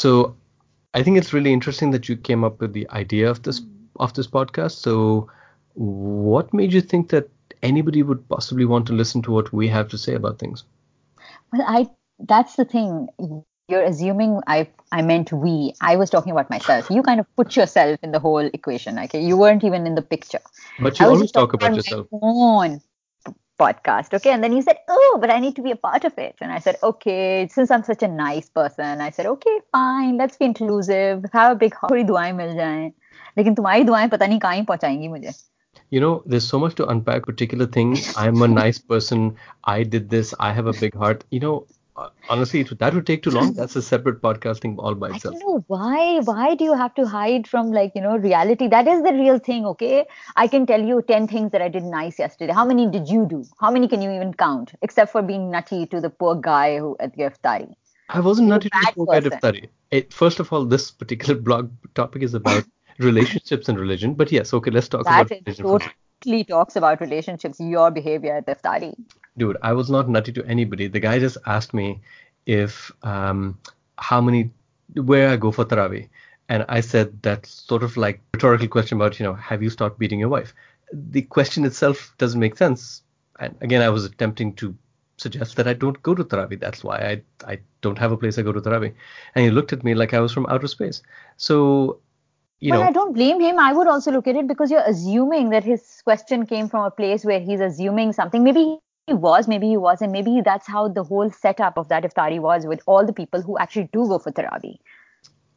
So I think it's really interesting that you came up with the idea of this mm. of this podcast. So what made you think that anybody would possibly want to listen to what we have to say about things? Well, I that's the thing. You're assuming I I meant we. I was talking about myself. You kind of put yourself in the whole equation. Okay, you weren't even in the picture. But you always talk about yourself. On podcast. Okay. And then you said, Oh, but I need to be a part of it. And I said, Okay, since I'm such a nice person, I said, Okay, fine, let's be inclusive. Have a big heart. थोड़ी दुआएं मिल जाएं. लेकिन तुम्हारी दुआएं पता नहीं कहाँ पहुंचाएंगी मुझे. You know, there's so much to unpack. Particular thing. I'm a nice person. I did this. I have a big heart. You know, honestly, that would take too long. That's a separate podcasting all by itself. I don't know why. Why do you have to hide from like you know reality? That is the real thing. Okay, I can tell you ten things that I did nice yesterday. How many did you do? How many can you even count? Except for being nutty to the poor guy who at the iftari. I wasn't nutty to the poor guy at iftari. It, first of all, this particular blog topic is about relationships and religion. But yes, okay, let's talk that about religion. Totally talks about relationships. Your behavior at iftari dude, I was not nutty to anybody. The guy just asked me if um, how many where I go for Tarawih. And I said that's sort of like rhetorical question about, you know, have you stopped beating your wife? The question itself doesn't make sense. And again, I was attempting to suggest that I don't go to Tarawih. That's why I I don't have a place I go to Tarawih. And he looked at me like I was from outer space. So you well, know, I don't blame him. I would also look at it because you're assuming that his question came from a place where he's assuming something. Maybe he was, maybe he wasn't. Maybe that's how the whole setup of that iftari was with all the people who actually do go for Tarawih.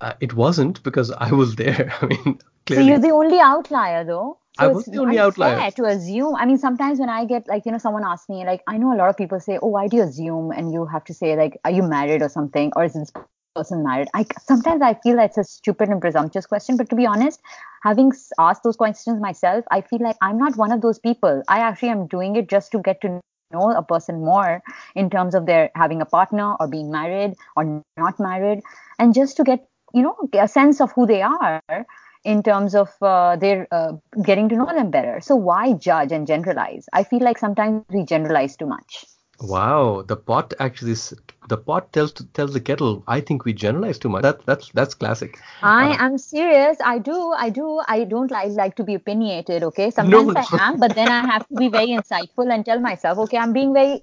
Uh, it wasn't because I was there. I mean, clearly. So you're the only outlier, though. So I was the only outlier. to assume. I mean, sometimes when I get like, you know, someone asks me, like, I know a lot of people say, oh, why do you assume? And you have to say, like, are you married or something? Or is this person married? I sometimes I feel that's a stupid and presumptuous question. But to be honest, having asked those questions myself, I feel like I'm not one of those people. I actually am doing it just to get to know a person more in terms of their having a partner or being married or not married and just to get you know a sense of who they are in terms of uh, their uh, getting to know them better so why judge and generalize i feel like sometimes we generalize too much Wow, the pot actually the pot tells tells the kettle. I think we generalize too much. That that's that's classic. I uh, am serious. I do. I do. I don't like like to be opinionated. Okay, sometimes no. I am, but then I have to be very insightful and tell myself, okay, I'm being very,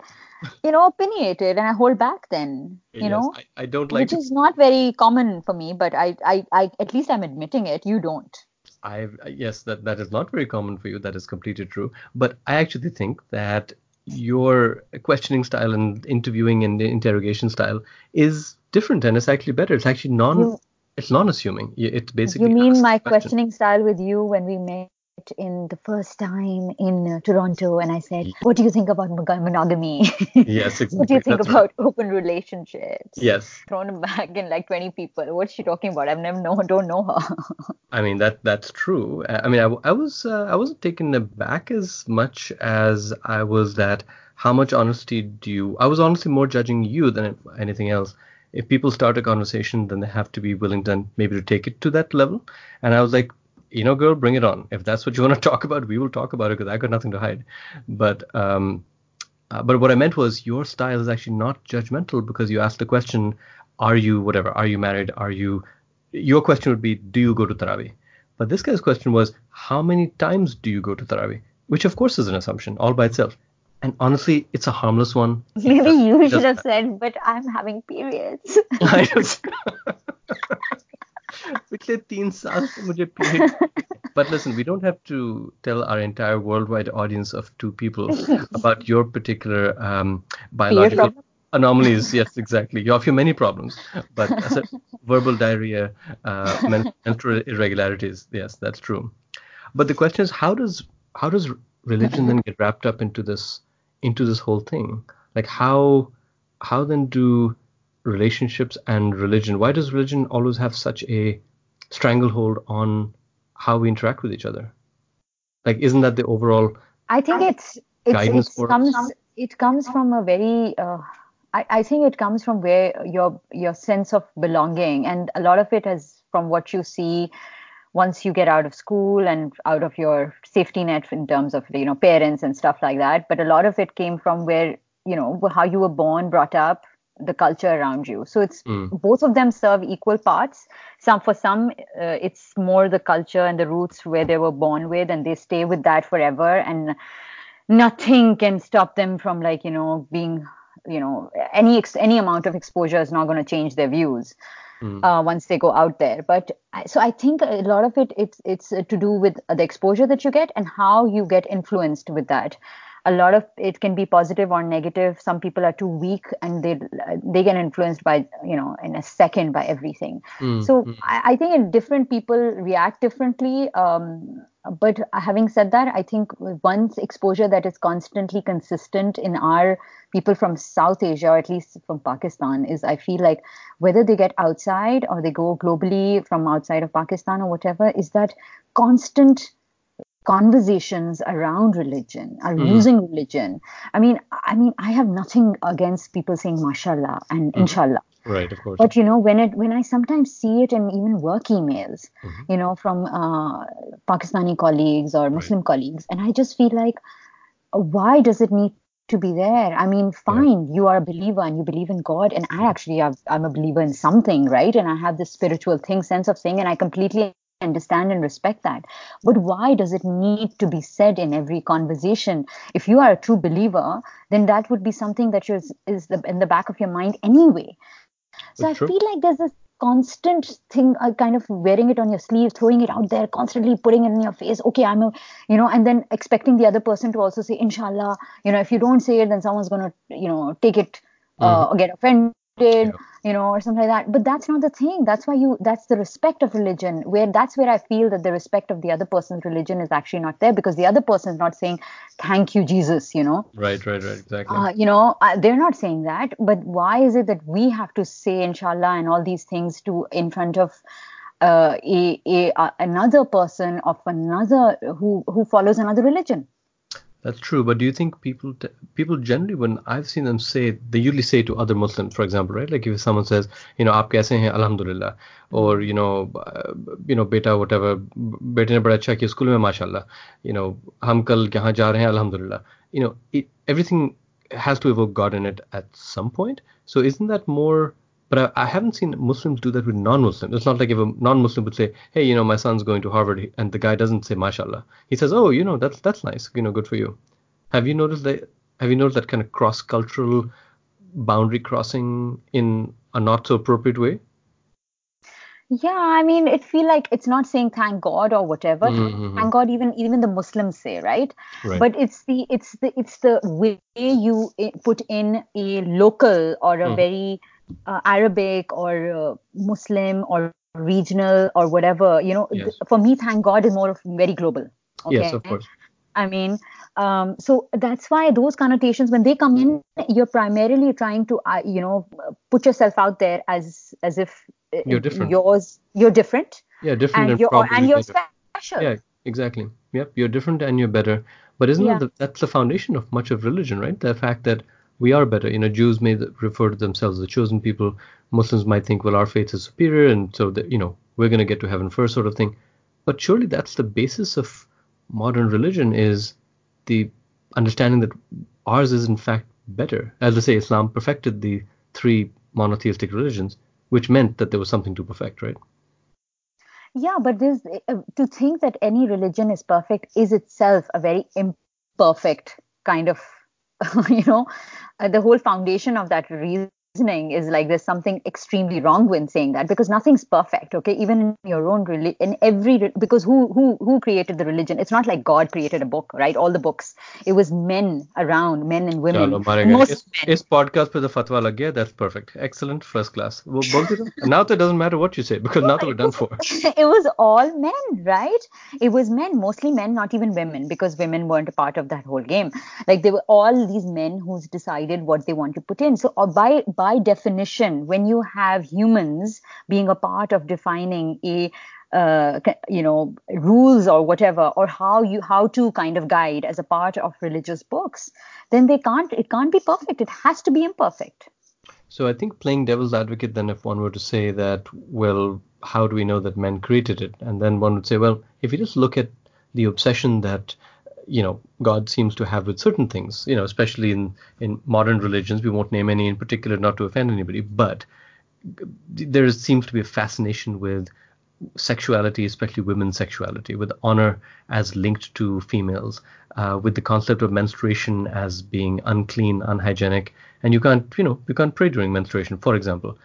you know, opinionated, and I hold back. Then you yes, know, I, I don't like which is not very common for me, but I, I I at least I'm admitting it. You don't. I yes, that that is not very common for you. That is completely true. But I actually think that your questioning style and interviewing and interrogation style is different and it's actually better. It's actually non. You, it's non-assuming. It's basically. You mean my questioning style with you when we met in the first time in uh, Toronto, and I said, "What do you think about monogamy? Yes, exactly. what do you think That's about right. open relationships?" Yes. Thrown back in like 20 people. What's she talking about? I've never know, don't know her. I mean that that's true. I mean, I, I was uh, I wasn't taken aback as much as I was that how much honesty do you? I was honestly more judging you than anything else. If people start a conversation, then they have to be willing to maybe to take it to that level. And I was like, you know, girl, bring it on. If that's what you want to talk about, we will talk about it because I got nothing to hide. But um, uh, but what I meant was your style is actually not judgmental because you asked the question, are you whatever? Are you married? Are you? Your question would be, do you go to Tarawih? But this guy's question was, how many times do you go to Tarawih? Which of course is an assumption all by itself. And honestly, it's a harmless one. Maybe you should have said, but I'm having periods. I just. पिछले तीन साल से मुझे but listen we don't have to tell our entire worldwide audience of two people about your particular um, biological anomalies yes exactly you have your many problems but verbal diarrhea uh, menstrual irregularities yes that's true but the question is how does how does religion then get wrapped up into this into this whole thing like how how then do relationships and religion. Why does religion always have such a stranglehold on how we interact with each other? Like, isn't that the overall? I think it's, it's it comes it comes from a very. Uh, I, I think it comes from where your your sense of belonging, and a lot of it is from what you see once you get out of school and out of your safety net in terms of you know parents and stuff like that but a lot of it came from where you know how you were born brought up the culture around you. So it's Mm. both of them serve equal parts. Some for some, uh, it's more the culture and the roots where they were born with, and they stay with that forever, and nothing can stop them from like you know being you know any ex- any amount of exposure is not going to change their views Mm. uh, once they go out there. But I, so I think a lot of it it's it's to do with the exposure that you get and how you get influenced with that. A lot of it can be positive or negative. Some people are too weak and they they get influenced by you know in a second by everything. Mm, So mm. I, I think different people react differently. Um, but having said that, I think once exposure that is constantly consistent in our people from South Asia, or at least from Pakistan, is I feel like whether they get outside or they go globally from outside of Pakistan or whatever, is that constant conversations around religion are Mhm. using religion. I mean, I mean, I have nothing against people saying mashallah and Mhm. inshallah. Right, of course. But you know, when it when I sometimes see it in even work emails, Mhm. you know, from uh, Pakistani colleagues or Muslim colleagues, and I just feel like, uh, why does it need to be there? I mean, fine, you are a believer and you believe in God, and I actually have, I'm a believer in something, right? And I have this spiritual thing, sense of thing, and I completely understand and respect that. But why does it need to be said in every conversation? If you are a true believer, then that would be something that is, is the, in the back of your mind anyway. So I True. feel like there's this constant thing, uh, kind of wearing it on your sleeve, throwing it out there, constantly putting it in your face. Okay, I'm a, you know, and then expecting the other person to also say, Inshallah. You know, if you don't say it, then someone's gonna, you know, take it uh, or get offended. You know, or something like that. But that's not the thing. That's why you. That's the respect of religion. Where that's where I feel that the respect of the other person's religion is actually not there because the other person is not saying, "Thank you, Jesus." You know, Right, right, right. Exactly. uh, you know, uh, they're not saying that. But why is it that we have to say inshallah and all these things to in front of uh, a, a uh, another person of another who who follows another religion? That's true, but do you think people t- people generally when I've seen them say they usually say to other Muslims, for example, right? Like if someone says, you know, आप कैसे हैं Alhamdulillah, or you know, uh, you know, बेटा whatever, बेटे ने बड़ा अच्छा किया school में माशाल्लाह, you know, हम कल यहाँ जा रहे हैं Alhamdulillah, you know, it, everything has to evoke God in it at some point. So isn't that more? but I, I haven't seen Muslims do that with non-Muslims. It's not like if a non-Muslim would say, "Hey, you know, my son's going to Harvard," and the guy doesn't say "Mashallah." He says, "Oh, you know, that's that's nice. You know, good for you." Have you noticed that? Have you noticed that kind of cross-cultural boundary crossing in a not so appropriate way? Yeah, I mean, it feel like it's not saying thank God or whatever. Mhm. Thank God, even even the Muslims say, right? Right. But it's the it's the it's the way you put in a local or a Mhm. very uh, Arabic or uh, Muslim or regional or whatever. You know, Yes. for me, thank God is more of very global. Okay? Yes, of course. I mean, um, so that's why those connotations, when they come in, you're primarily trying to, uh, you know, put yourself out there as as if uh, You're different. Yours, you're different, Yeah, different and and you're and you're better. special. Yeah, exactly. Yep, you're different and you're better. But isn't Yeah. that the, that's the foundation of much of religion, right? The fact that we are better. You know, Jews may refer to themselves as the chosen people. Muslims might think, well, our faith is superior, and so that you know we're going to get to heaven first, sort of thing. But surely that's the basis of modern religion is the understanding that ours is in fact better. As I say, Islam perfected the three monotheistic religions, which meant that there was something to perfect, right? Yeah, but uh, to think that any religion is perfect is itself a very imperfect kind of, you know, uh, the whole foundation of that reasoning is like there's something extremely wrong when saying that because nothing's perfect okay? Even in your own religion in every because who who who created the religion? It's not like god created a book right? All the books. It was men around men and women. Chalo, podcast pe the fatwa lag gaya that's perfect. Excellent first class. now it doesn't matter what you say because now that we're done for. It was all men right? It was men mostly men not even women because women weren't a part of that whole game. Like they were all these men who's decided what they want to put in. So uh, by by by definition, when you have humans being a part of defining a uh, you know rules or whatever or how you how to kind of guide as a part of religious books then they can't it can't be perfect. It has to be imperfect. So I think playing devil's advocate then if one were to say that well how do we know that men created it? And then one would say well if you just look at the obsession that you know God seems to have with certain things. You know, especially in in modern religions, we won't name any in particular, not to offend anybody, but there seems to be a fascination with sexuality, especially women's sexuality, with honor as linked to females, uh, with the concept of menstruation as being unclean, unhygienic, and you can't, you know, you can't pray during menstruation, for example.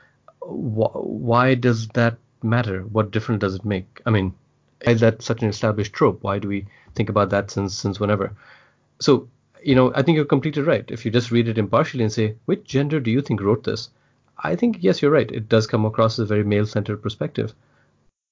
why does that matter? What difference does it make? I mean, is that such an established trope? Why do we think about that since since whenever? So, you know, I think you're completely right. If you just read it impartially and say, which gender do you think wrote this? I think yes, you're right. It does come across as a very male-centered perspective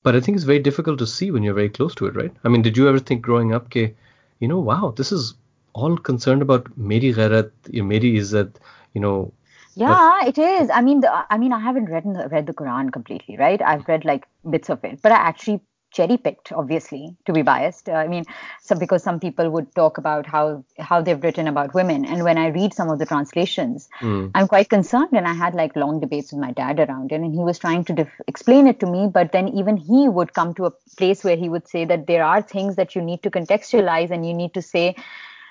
but I think it's very difficult to see when you're very close to it, right? I mean, did you ever think growing up, okay, you know, wow, this is all concerned about Meri Ghairat, Meri that, you know. Yeah, it is. I mean, the, I mean, I haven't read the, read the Quran completely, right? I've read like bits of it, but I actually cherry picked, obviously, to be biased. Uh, I mean, so because some people would talk about how how they've written about women, and when I read some of the translations, mm. I'm quite concerned. And I had like long debates with my dad around it, and he was trying to dif- explain it to me. But then even he would come to a place where he would say that there are things that you need to contextualize, and you need to say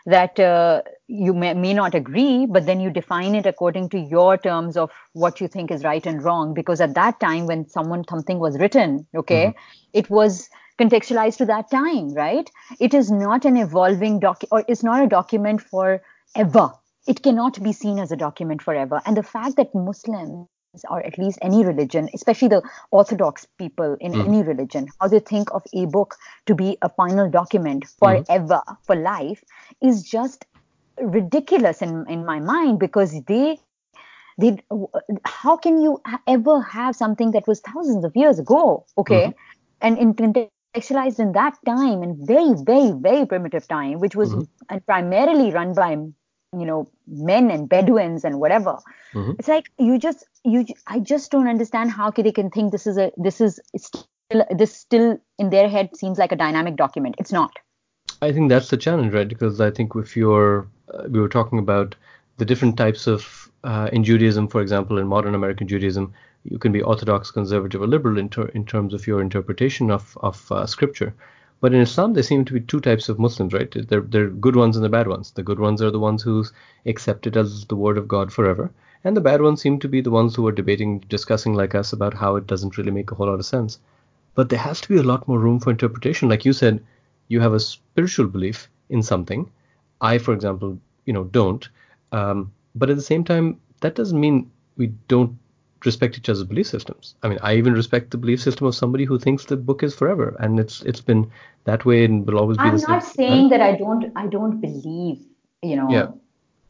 that uh, you may, may not agree, but then you define it according to your terms of what you think is right and wrong. Because at that time, when someone something was written, okay, mm-hmm. it was contextualized to that time, right? It is not an evolving doc, or it's not a document for ever. It cannot be seen as a document forever. And the fact that Muslims or at least any religion, especially the orthodox people in mm. any religion, how they think of a book to be a final document mm-hmm. forever, mm. for life, is just ridiculous in, in my mind because they they how can you ever have something that was thousands of years ago okay mm-hmm. and in contextualized in that time and very very very primitive time which was mm-hmm. primarily run by you know men and bedouins and whatever mm-hmm. it's like you just you i just don't understand how they can think this is a this is still this still in their head seems like a dynamic document it's not i think that's the challenge right because i think if you're uh, we were talking about the different types of uh, in judaism for example in modern american judaism you can be orthodox conservative or liberal in, ter- in terms of your interpretation of of uh, scripture but in Islam, there seem to be two types of Muslims, right? There, there are good ones and the bad ones. The good ones are the ones who accept it as the word of God forever. And the bad ones seem to be the ones who are debating, discussing like us about how it doesn't really make a whole lot of sense. But there has to be a lot more room for interpretation. Like you said, you have a spiritual belief in something. I, for example, you know, don't. Um, but at the same time, that doesn't mean we don't respect each other's belief systems. I mean, I even respect the belief system of somebody who thinks the book is forever, and it's it's been that way and will always be I'm the same. I'm not saying that I don't I don't believe, you know, yeah.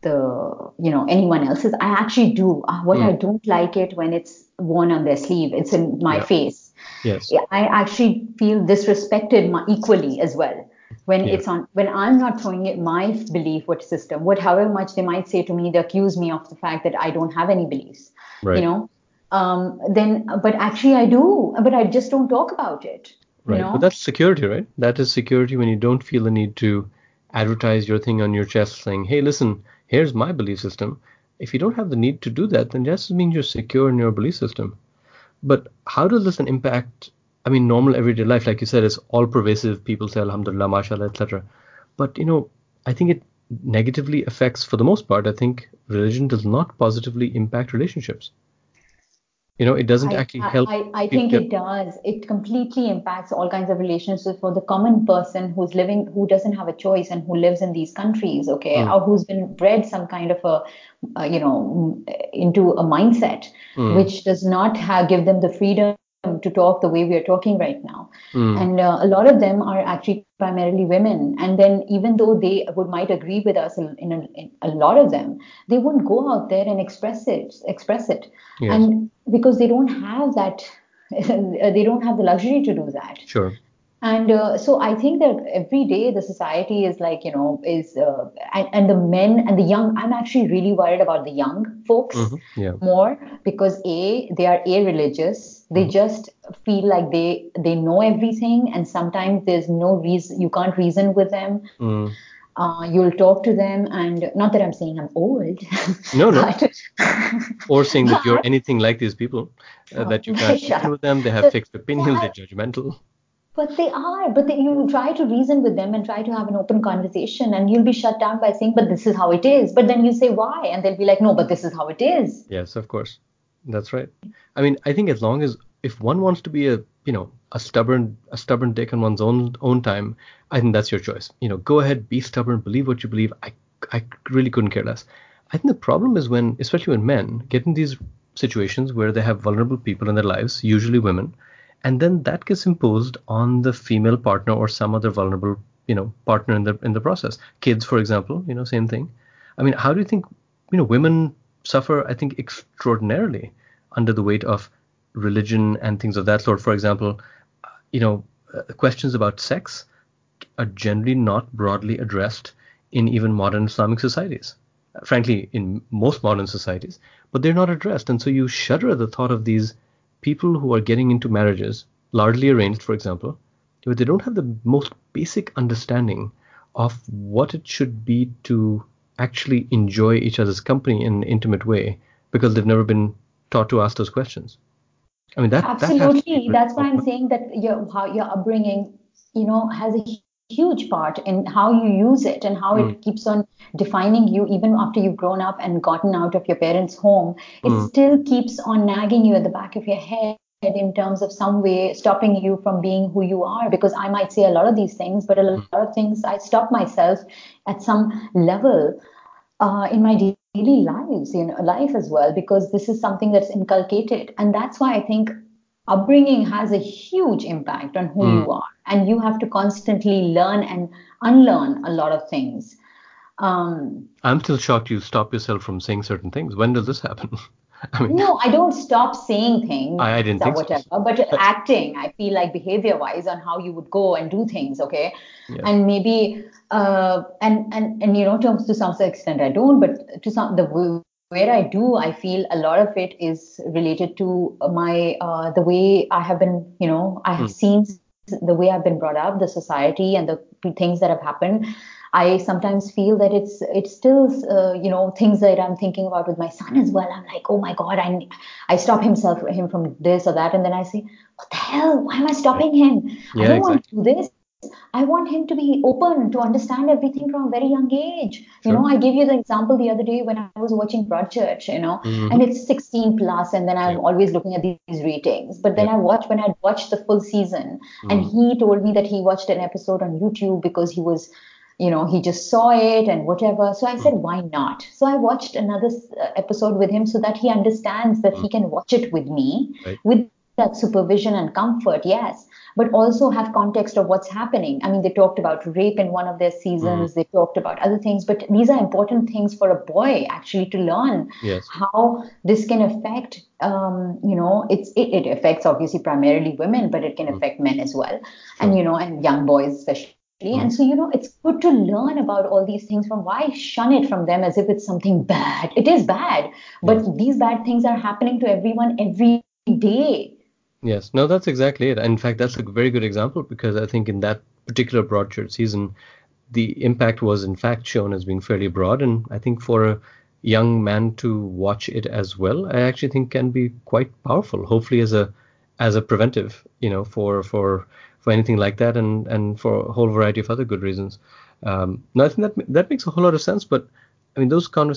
The you know anyone else's. I actually do. Uh, what mm. I don't like it when it's worn on their sleeve. It's in my yeah. face. Yes. I actually feel disrespected equally as well when yeah. it's on when i'm not throwing it my belief what system what however much they might say to me they accuse me of the fact that i don't have any beliefs right. you know um, then but actually I do, but I just don't talk about it. Right, know? but that's security, right? That is security when you don't feel the need to advertise your thing on your chest, saying, "Hey, listen, here's my belief system." If you don't have the need to do that, then that just means you're secure in your belief system. But how does this impact? I mean, normal everyday life, like you said, is all pervasive. People say Alhamdulillah, MashaAllah, etc. But you know, I think it negatively affects, for the most part, I think religion does not positively impact relationships you know it doesn't I, actually help i, I think it does it completely impacts all kinds of relationships for the common person who's living who doesn't have a choice and who lives in these countries okay mm. or who's been bred some kind of a uh, you know into a mindset mm. which does not have, give them the freedom to talk the way we are talking right now. Mm. And uh, a lot of them are actually primarily women. And then even though they would might agree with us in, in, a, in a, lot of them, they wouldn't go out there and express it, express it. Yes. And because they don't have that, they don't have the luxury to do that. Sure and uh, so i think that every day the society is like you know is uh, and, and, the men and the young i'm actually really worried about the young folks mm-hmm. yeah. more because a they are a religious they mm-hmm. just feel like they they know everything and sometimes there's no reason you can't reason with them mm. uh, you'll talk to them and not that i'm saying i'm old no no or saying that you're anything like these people uh, that you can't reason with them they have fixed opinions they're judgmental But they are. But they, you try to reason with them and try to have an open conversation, and you'll be shut down by saying, "But this is how it is." But then you say, "Why?" And they'll be like, "No, but this is how it is." Yes, of course. That's right. I mean, I think as long as if one wants to be a you know a stubborn a stubborn dick on one's own own time, I think that's your choice. You know, go ahead, be stubborn, believe what you believe. I I really couldn't care less. I think the problem is when, especially when men, get in these situations where they have vulnerable people in their lives, usually women, and then that gets imposed on the female partner or some other vulnerable you know partner in the in the process kids for example you know same thing i mean how do you think you know women suffer i think extraordinarily under the weight of religion and things of that sort. For example you know uh, questions about sex are generally not broadly addressed in even modern islamic societies frankly in most modern societies but they're not addressed. And so you shudder at the thought of these people who are getting into marriages, largely arranged, for example, but they don't have the most basic understanding of what it should be to actually enjoy each other's company in an intimate way because they've never been taught to ask those questions. I mean that absolutely. That That's why I'm saying that your how your upbringing, you know, has a huge part in how you use it and how mm. it keeps on defining you even after you've grown up and gotten out of your parents' home. It mm. still keeps on nagging you at the back of your head in terms of some way stopping you from being who you are because i might say a lot of these things but a hmm. lot of things i stop myself at some level uh, in my daily lives you know life as well because this is something that's inculcated. And that's why i think upbringing has a huge impact on who mm. you are. And you have to constantly learn and unlearn a lot of things. Um, i'm still shocked you stop yourself from saying certain things. When does this happen I mean, no, I don't stop saying things. I, I didn't think whatever, so. But acting, I feel like behavior-wise on how you would go and do things, okay? Yeah. And maybe, uh, and and and you know, to, to some extent I don't, but to some the where I do, I feel a lot of it is related to my uh, the way I have been, you know, I have mm. seen the way I've been brought up, the society, and the things that have happened. I sometimes feel that it's it's still uh, you know things that I'm thinking about with my son as well. I'm like, oh my god, I I stop himself him from this or that, and then I say, what the hell? Why am I stopping him? Yeah, I don't exactly. want to do this. I want him to be open to understand everything from a very young age. Sure. You know, I gave you the example the other day when I was watching Broadchurch, you know, mm-hmm. and it's 16 plus, and then I'm yeah. always looking at these ratings. But then yeah. I watched when I watched the full season, mm-hmm. and he told me that he watched an episode on YouTube because he was you know he just saw it and whatever so i said mm-hmm. why not so i watched another uh, episode with him so that he understands that he mm-hmm. can watch it with me right. with that supervision and comfort yes but also have context of what's happening. I mean, they talked about rape in one of their seasons. Mm. They talked about other things, but these are important things for a boy actually to learn yes. how this can affect. Um, you know, it's it, it, affects obviously primarily women, but it can mm. affect men as well, sure. and you know, and young boys especially. Mm. And so, you know, it's good to learn about all these things from why shun it from them as if it's something bad. It is bad, but these bad things are happening to everyone every day. Yes, no, that's exactly it. In fact, that's a very good example because I think in that particular Broadchurch season, the impact was in fact shown as being fairly broad, and I think for a young man to watch it as well, I actually think can be quite powerful. Hopefully, as a as a preventive, you know, for for for anything like that, and and for a whole variety of other good reasons. Um, no, I think that that makes a whole lot of sense. But I mean, those conversations